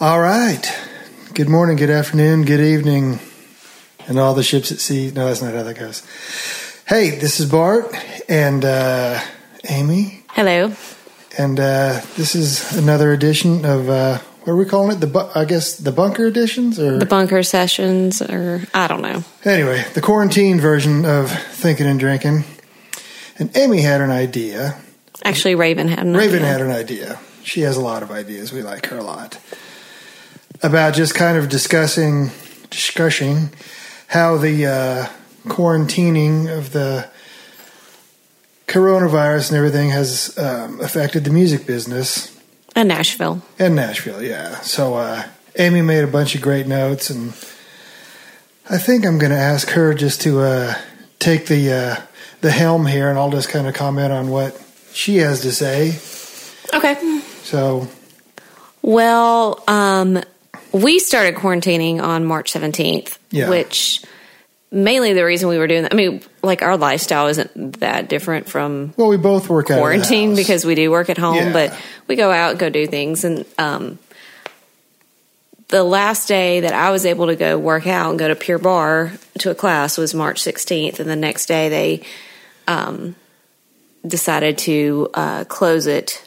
All right. Good morning, good afternoon, good evening, and all the ships at sea. No, that's not how that goes. Hey, this is Bart and uh, Amy, Hello. and uh, this is another edition of uh, what are we calling it? The bu- I guess the bunker editions, or The bunker sessions, or I don't know. anyway, the quarantine version of thinking and drinking. And Amy had an idea. Actually, Raven had an Raven idea. had an idea. She has a lot of ideas. We like her a lot. About just kind of discussing, discussing how the uh, quarantining of the coronavirus and everything has um, affected the music business in Nashville. in Nashville. Yeah. So uh, Amy made a bunch of great notes, and I think I'm going to ask her just to uh, take the uh, the helm here, and I'll just kind of comment on what she has to say. Okay. So Well, um, we started quarantining on March 17th, Yeah. which mainly the reason we were doing that, I mean, like our lifestyle isn't that different from Well, we both work out of the quarantine because we do work at home, Yeah. but we go out, go do things. And um, the last day that I was able to go work out and go to Pure Barre to a class was March 16th. And the next day they um, decided to uh, close it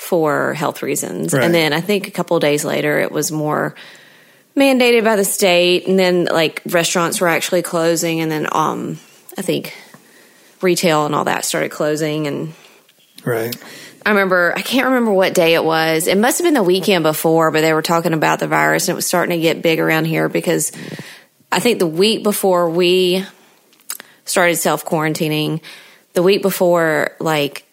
for health reasons. Right. And then I think a couple of days later it was more mandated by the state and then like restaurants were actually closing and then um I think retail and all that started closing and right. I remember I can't remember what day it was. It must have been the weekend before, but they were talking about the virus and it was starting to get big around here because I think the week before we started self quarantining, the week before like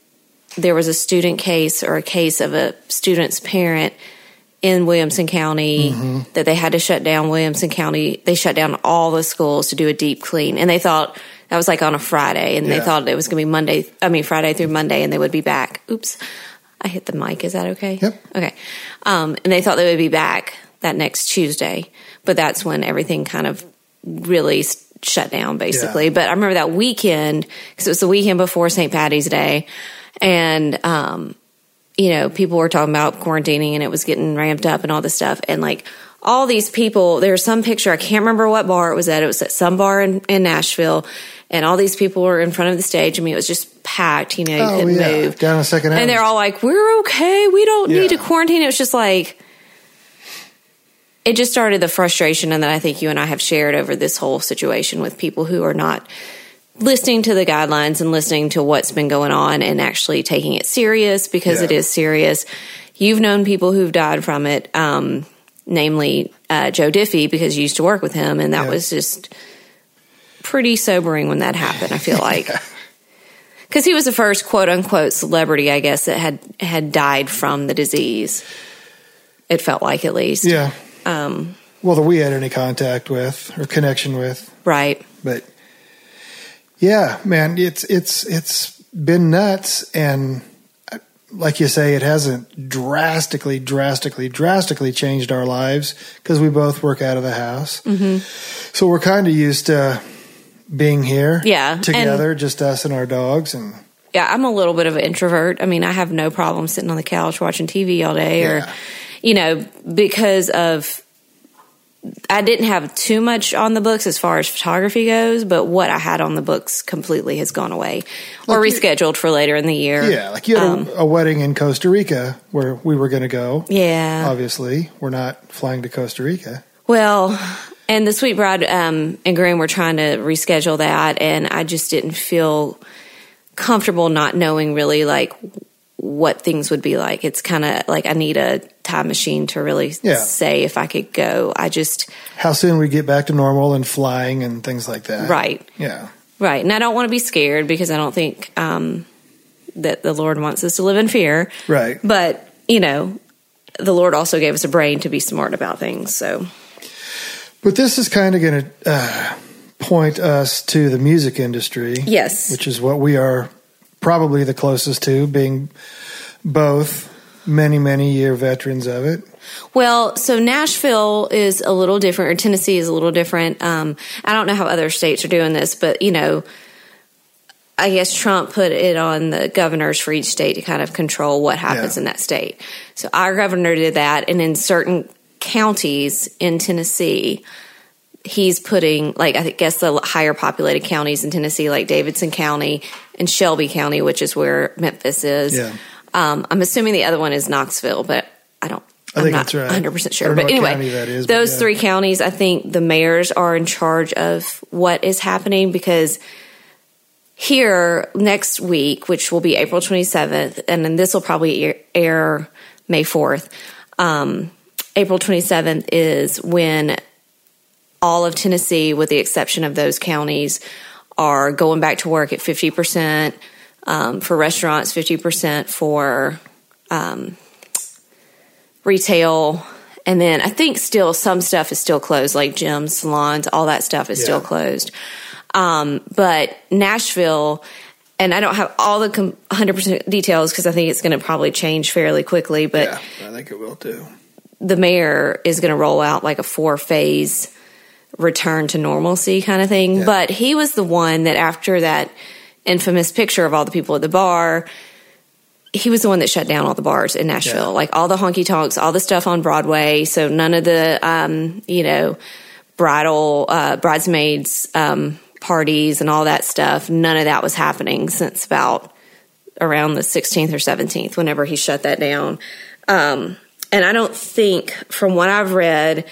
there was a student case or a case of a student's parent in Williamson County that they had to shut down Williamson County. They shut down all the schools to do a deep clean. And they thought that was like on a Friday and they thought it was going to be Monday, I mean, Friday through Monday and they would be back. Oops. I hit the mic. Is that okay? Yep. Okay. Um, and they thought they would be back that next Tuesday, but that's when everything kind of really shut down basically. Yeah. But I remember that weekend because it was the weekend before St. Patty's Day and, um, you know, people were talking about quarantining and it was getting ramped up and all this stuff. And like all these people, there's some picture, I can't remember what bar it was at. It was at some bar in, in Nashville. And all these people were in front of the stage. I mean, it was just packed, you know, you Oh couldn't yeah, move. down a second. And they're all like, we're okay. We don't need to quarantine. It was just like, it just started the frustration and that I think you and I have shared over this whole situation with people who are not listening to the guidelines and listening to what's been going on and actually taking it serious because Yeah. it is serious. You've known people who've died from it, um, namely uh, Joe Diffie, because you used to work with him, and that Yeah. was just pretty sobering when that happened. I feel like because he was the first quote unquote celebrity, I guess, that had had died from the disease. It felt like, at least, yeah. um, Well, that we had any contact with or connection with, right? but yeah, man, it's it's it's been nuts, and like you say, it hasn't drastically, drastically, drastically changed our lives because we both work out of the house. Mm-hmm. So we're kind of used to being here, Yeah, and- together, just us and our dogs, and yeah, I'm a little bit of an introvert. I mean, I have no problem sitting on the couch watching TV all day or, Yeah. you know, because of, I didn't have too much on the books as far as photography goes, but what I had on the books completely has gone away or Like you- rescheduled for later in the year. yeah, like you had Um, a, a wedding in Costa Rica where we were going to go. Yeah. Obviously, we're not flying to Costa Rica. Well, and the sweet bride um, and groom were trying to reschedule that, and I just didn't feel comfortable not knowing really like what things would be like. It's kind of like I need a time machine to really Yeah. say if I could go. I just How soon we get back to normal and flying and things like that. right, Yeah. right, and I don't want to be scared because I don't think um, that the Lord wants us to live in fear. Right. But you know, the Lord also gave us a brain to be smart about things. So But this is kind of going to uh, point us to the music industry. yes, Which is what we are probably the closest to, being both many, many year veterans of it. Well, so Nashville is a little different, or Tennessee is a little different. Um, I don't know how other states are doing this, but you know, I guess Trump put it on the governors for each state to kind of control what happens Yeah. in that state. So our governor did that, and in certain counties in Tennessee, he's putting like I guess the higher populated counties in Tennessee, like Davidson County and Shelby County, which is where Memphis is. Yeah. Um, I'm assuming the other one is Knoxville, but I don't. I I'm think not that's right. 100 percent sure. But anyway, is, but those yeah. three counties, I think the mayors are in charge of what is happening because here next week, which will be April 27th, and then this will probably air, air May 4th. Um, April 27th is when all of Tennessee, with the exception of those counties, are going back to work at 50% um, for restaurants, 50% for um, retail. And then I think still some stuff is still closed, like gyms, salons, all that stuff is still closed. Um, but Nashville, and I don't have all the com- 100% details because I think it's going to probably change fairly quickly, but Yeah, I think it will too. the mayor is going to roll out like a four phase return to normalcy kind of thing. Yeah. But he was the one that after that infamous picture of all the people at the bar, he was the one that shut down all the bars in Nashville, Yeah. like all the honky tonks, all the stuff on Broadway. So none of the, um, you know, bridal, uh, bridesmaids, um, parties and all that stuff. None of that was happening since about around the 16th or 17th, whenever he shut that down. Um, and I don't think, from what I've read,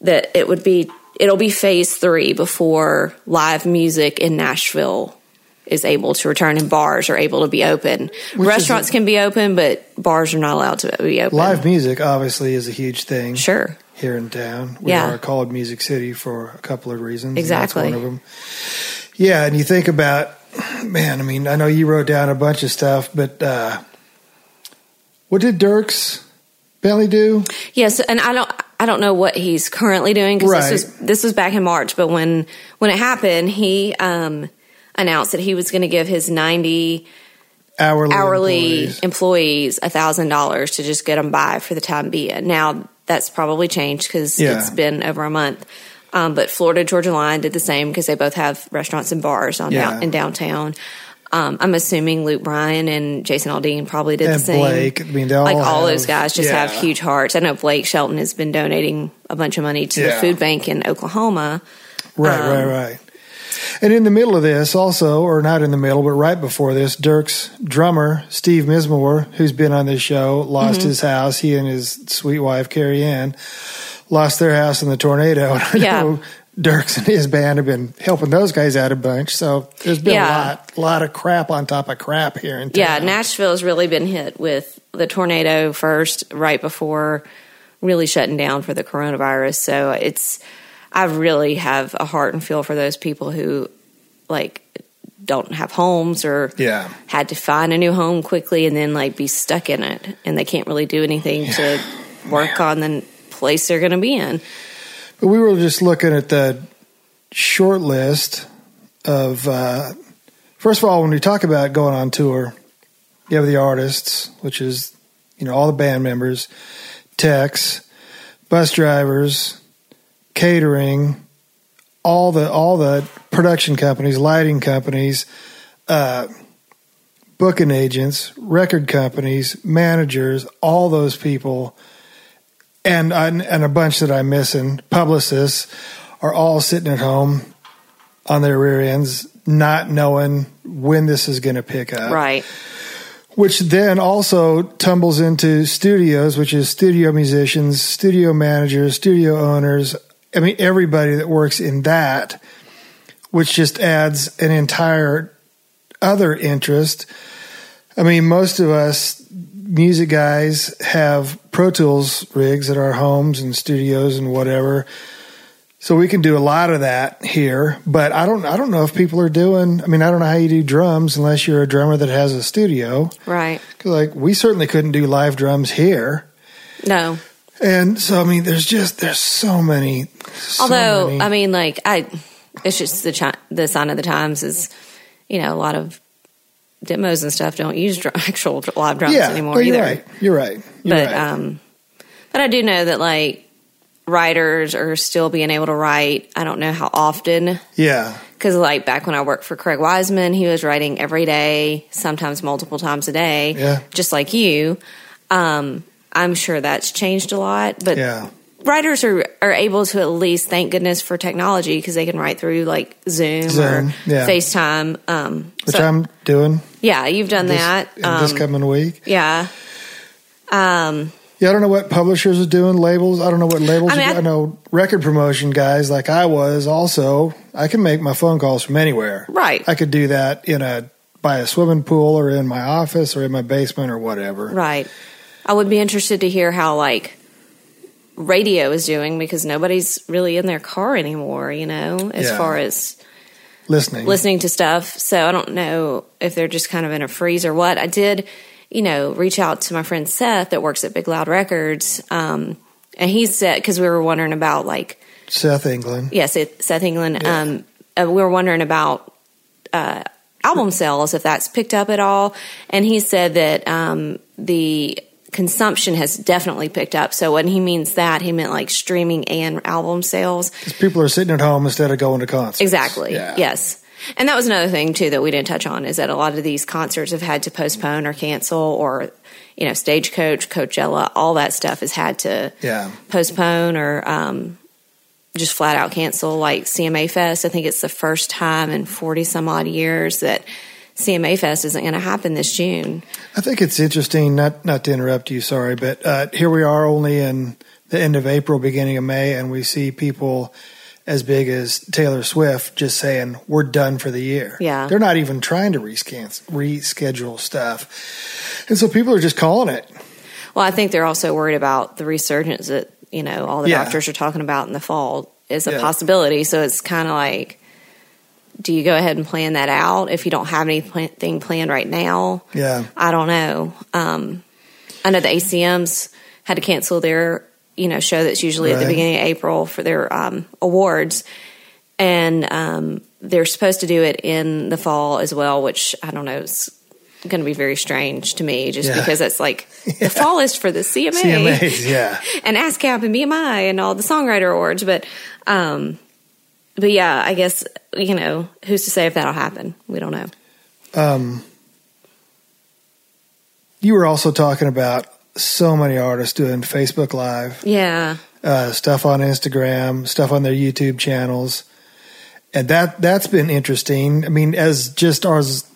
that it would be it'll be phase three before live music in Nashville is able to return and bars are able to be open. Which Restaurants can be open, but bars are not allowed to be open. Live music obviously is a huge thing sure. here in town. We Yeah. are called Music City for a couple of reasons. Exactly. That's one of them. Yeah, and you think about, man, I mean, I know you wrote down a bunch of stuff, but uh, what did Dierks Bentley do? Yes, and I don't I don't know what he's currently doing because Right. this was this was back in March. But when when it happened, he um, announced that he was going to give his ninety Hourly, hourly employees. a thousand dollars to just get them by for the time being. Now that's probably changed because Yeah. it's been over a month. Um, but Florida Georgia Line did the same because they both have restaurants and bars on Yeah. down, in downtown. Um, I'm assuming Luke Bryan and Jason Aldean probably did And the same. Blake. I mean, they all like all have- those guys just have huge hearts. I know Blake Shelton has been donating a bunch of money to the food bank in Oklahoma. Right, Um, right, right. And in the middle of this, also, or not in the middle, but right before this, Dierks' drummer, Steve Misamore, who's been on this show, lost Mm-hmm. his house. He and his sweet wife, Carrie Ann, lost their house in the tornado. And I Yeah. Dierks and his band have been helping those guys out a bunch. So there's been Yeah. a lot, lot of crap on top of crap here in town. Yeah, Nashville's really been hit with the tornado first, right before really shutting down for the coronavirus. So it's, I really have a heart and feel for those people who like don't have homes or Yeah. had to find a new home quickly and then like be stuck in it and they can't really do anything to work on the place they're going to be in. But we were just looking at the short list of, uh, first of all, when we talk about going on tour, you have the artists, which is, you know, all the band members, techs, bus drivers, catering, all the all the production companies, lighting companies, uh, booking agents, record companies, managers, all those people and uh, and a bunch that I'm missing, publicists, are all sitting at home on their rear ends, not knowing when this is going to pick up. Right. Which then also tumbles into studios, which is studio musicians, studio managers, studio owners. I mean, everybody that works in that, which just adds an entire other interest. I mean, most of us music guys have Pro Tools rigs at our homes and studios and whatever. So we can do a lot of that here, but I don't I don't know if people are doing I mean I don't know how you do drums unless you're a drummer that has a studio. Right. Cuz like we certainly couldn't do live drums here. No. And so I mean there's just there's so many so Although, many- I mean, like, I, it's just the chi- the sign of the times is, you know, a lot of demos and stuff don't use dr- actual live drums yeah, anymore no, you're either. right. You're right. You're but right. um, but I do know that like writers are still being able to write. I don't know how often yeah. Because like back when I worked for Craig Wiseman, he was writing every day, sometimes multiple times a day, Yeah. just like you. Um, I'm sure that's changed a lot, but Yeah. Writers are, are able to at least thank goodness for technology because they can write through like Zoom, Zoom, or yeah. FaceTime. Um, Which so- I'm doing yeah, you've done this, that. in this Um, coming week. yeah. Um, Yeah, I don't know what publishers are doing, labels. I don't know what labels I are mean, I know record promotion guys like I was also, I can make my phone calls from anywhere. Right. I could do that in a by a swimming pool or in my office or in my basement or whatever. Right. I would be interested to hear how like radio is doing because nobody's really in their car anymore, you know, as Yeah. far as Listening. listening to stuff. So I don't know if they're just kind of in a freeze or what. I did, you know, reach out to my friend Seth that works at Big Loud Records. Um, and he said, because we were wondering about like, Seth England. yes, it, Seth England, um, uh, we were wondering about uh, album sales, if that's picked up at all. And he said that um, the consumption has definitely picked up. So when he means that, he meant like streaming and album sales. 'Cause people are sitting at home instead of going to concerts. Exactly. Yeah. Yes. And that was another thing too that we didn't touch on is that a lot of these concerts have had to postpone or cancel or you know stagecoach, Coachella, all that stuff has had to Yeah. postpone or um, just flat out cancel. Like CMA Fest, I think it's the first time in forty some odd years that CMA Fest isn't going to happen this June. I think it's interesting, not not to interrupt you, sorry, but uh, here we are only in the end of April, beginning of May, and we see people as big as Taylor Swift just saying we're done for the year. Yeah. they're not even trying to reschedule stuff, and so people are just calling it. Well, I think they're also worried about the resurgence that you know all the Yeah. doctors are talking about in the fall is a Yeah. possibility. So it's kind of like, do you go ahead and plan that out if you don't have anything planned right now? Yeah, I don't know. Um, I know the ACMs had to cancel their you know show that's usually at the beginning of April for their um, awards, and um, they're supposed to do it in the fall as well, which I don't know. It's going to be very strange to me, just Yeah. because it's like the fall is for the CMA, CMAs, yeah, and ASCAP and BMI and all the songwriter awards, but. Um, but yeah, I guess you know who's to say if that'll happen. We don't know. Um, you were also talking about so many artists doing Facebook Live. Yeah, uh, stuff on Instagram, stuff on their YouTube channels, and that that's been interesting. I mean, as just ours,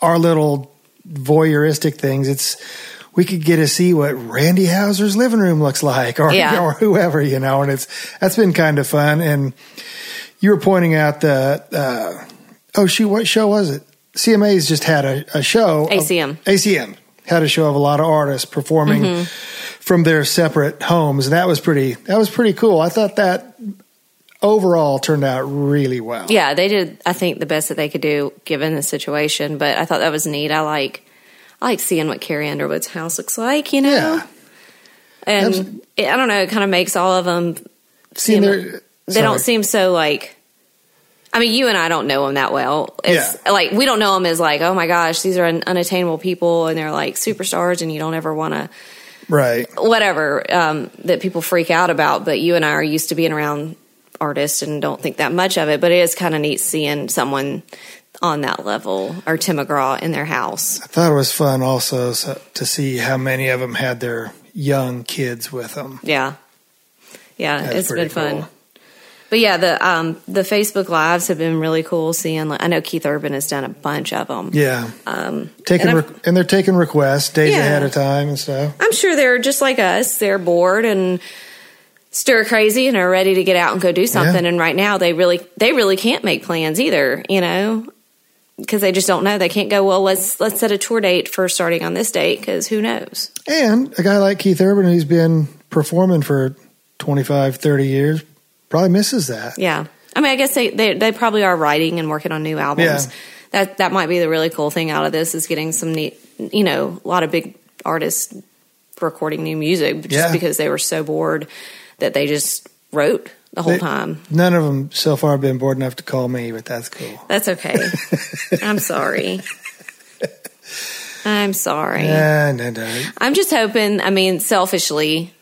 our little voyeuristic things, it's we could get to see what Randy Houser's living room looks like, or Yeah. or whoever you know, and it's that's been kind of fun. And you were pointing out the uh, oh shoot, what show was it? CMA's just had a, a show. of- ACM. ACM had a show of a lot of artists performing Mm-hmm. from their separate homes, and that was pretty. That was pretty cool. I thought that overall turned out really well. Yeah, they did. I think the best that they could do given the situation. But I thought that was neat. I like, I like seeing what Carrie Underwood's house looks like. You know, Yeah. and it, I don't know. It kind of makes all of them. Seem- they don't seem so like. I mean, you and I don't know them that well. It's like we don't know them as like, oh my gosh, these are un- unattainable people, and they're like superstars, and you don't ever want to right. whatever um, that people freak out about. But you and I are used to being around artists and don't think that much of it. But it is kind of neat seeing someone on that level or Tim McGraw in their house. I thought it was fun also so, to see how many of them had their young kids with them. Yeah, yeah, That's it's been fun. But yeah, the um, the Facebook lives have been really cool. Seeing, like, I know Keith Urban has done a bunch of them. Yeah, Um, taking and and, I've- and they're taking requests days Yeah. ahead of time and stuff. I'm sure they're just like us. They're bored and stir crazy and are ready to get out and go do something. Yeah. And right now, they really they really can't make plans either. You know, because they just don't know. They can't go. Well, let's let's set a tour date for starting on this date because who knows? And a guy like Keith Urban, who's been performing for 25, 30 years, probably misses that. Yeah, I mean, I guess they they, they probably are writing and working on new albums. Yeah. That that might be the really cool thing out of this is getting some neat. You know, a lot of big artists recording new music just Yeah. because they were so bored that they just wrote the whole They- time. None of them so far have been bored enough to call me, but that's cool. That's okay. I'm sorry. I'm sorry. Yeah. I'm just hoping, I mean, selfishly,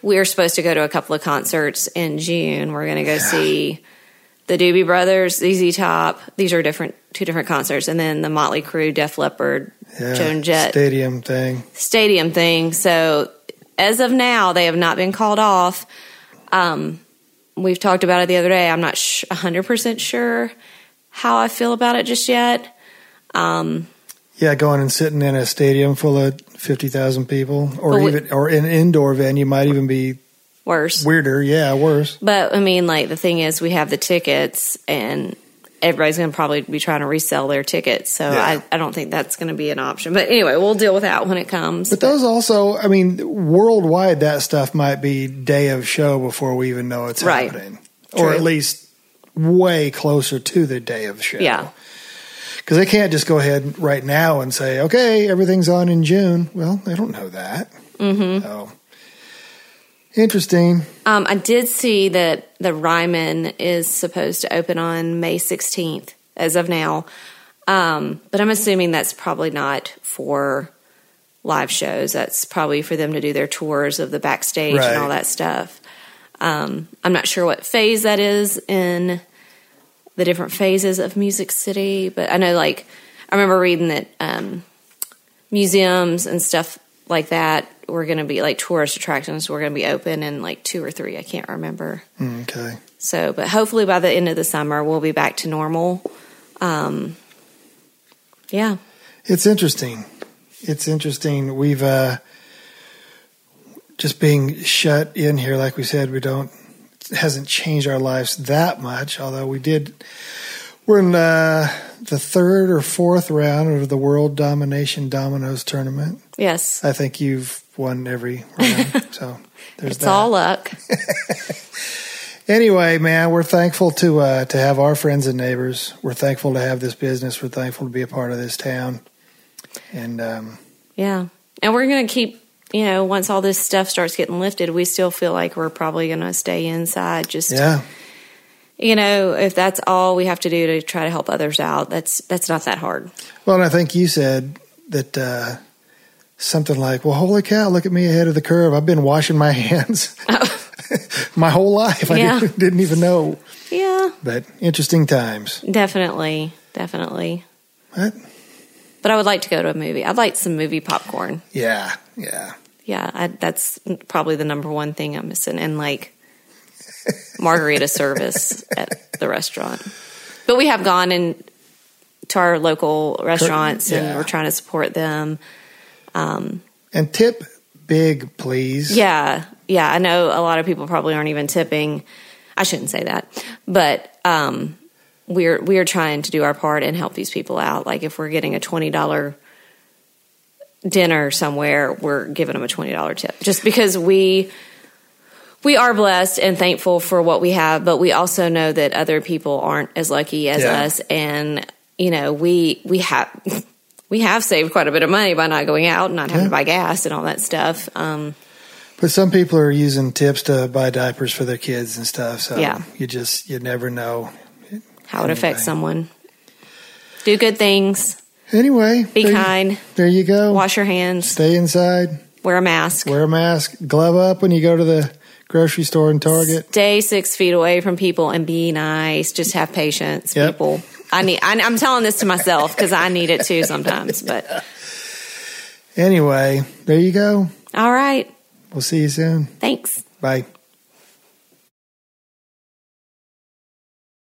we're supposed to go to a couple of concerts in June. We're going to go see the Doobie Brothers, ZZ Top. These are different, two different concerts, and then the Motley Crue, Def Leppard, Yeah, Joan Jett stadium thing. stadium thing. So as of now, they have not been called off. Um, we've talked about it the other day. I'm not sh- 100% sure how I feel about it just yet. Um, yeah, going and sitting in a stadium full of fifty thousand people, or we- even or an indoor venue might even be Worse. weirder. Yeah, worse. But I mean, like, the thing is, we have the tickets, and everybody's going to probably be trying to resell their tickets. So Yeah. I, I don't think that's going to be an option. But anyway, we'll deal with that when it comes. But those also, I mean, worldwide, that stuff might be day of show before we even know it's Right. happening, or at least way closer to the day of show. Yeah. because they can't just go ahead right now and say, "Okay, everything's on in June." Well, they don't know that. Mm-hmm. So interesting. Um, I did see that the Ryman is supposed to open on May 16th as of now. Um, but I'm assuming that's probably not for live shows. That's probably for them to do their tours of the backstage Right. and all that stuff. Um, I'm not sure what phase that is in the different phases of Music City, but I know, like, I remember reading that um, museums and stuff like that were going to be like tourist attractions were going to be open in like two or three. I can't remember. Okay. So, but hopefully by the end of the summer, we'll be back to normal. Um, yeah. It's interesting. It's interesting. We've uh, just being shut in here, like we said, we don't it hasn't changed our lives that much. Although we did, we're in uh, the third or fourth round of the World Domination Dominoes tournament. Yes. I think you've won every round, so there's It's that. all luck. Anyway, man, we're thankful to uh, to have our friends and neighbors. We're thankful to have this business. We're thankful to be a part of this town, and um, Yeah. And we're going to keep, you know, once all this stuff starts getting lifted, we still feel like we're probably going to stay inside. Just, yeah, you know, if that's all we have to do to try to help others out, that's, that's not that hard. Well, and I think you said that uh, something like, "Well, holy cow, look at me ahead of the curve. I've been washing my hands oh. my whole life. I Yeah. didn't, didn't even know." Yeah. But interesting times. Definitely. Definitely. But But I would like to go to a movie. I'd like some movie popcorn. yeah, yeah, Yeah, I, that's probably the number one thing I'm missing, and like margarita service at the restaurant. But we have gone in to our local restaurants, yeah. and we're trying to support them. And tip big, please. Yeah, yeah. I know a lot of people probably aren't even tipping. I shouldn't say that, but um, we're we're trying to do our part and help these people out. Like if we're getting a twenty dollar dinner somewhere, we're giving them a twenty dollar tip, just because we we are blessed and thankful for what we have, but we also know that other people aren't as lucky as Yeah. us, and you know we we have. We have saved quite a bit of money by not going out and not having Yeah. to buy gas and all that stuff. Um, But some people are using tips to buy diapers for their kids and stuff. So Yeah. you just you never know. how it affects someone. Do good things. Anyway, Be there, kind. There you go. Wash your hands. Stay inside. Wear a mask. Wear a mask. Glove up when you go to the grocery store and Target. Stay six feet away from people and be nice. Just have patience, Yep. people. I need. I, I'm telling this to myself because I need it too sometimes. But Anyway, there you go. all right. We'll see you soon. Thanks. Bye.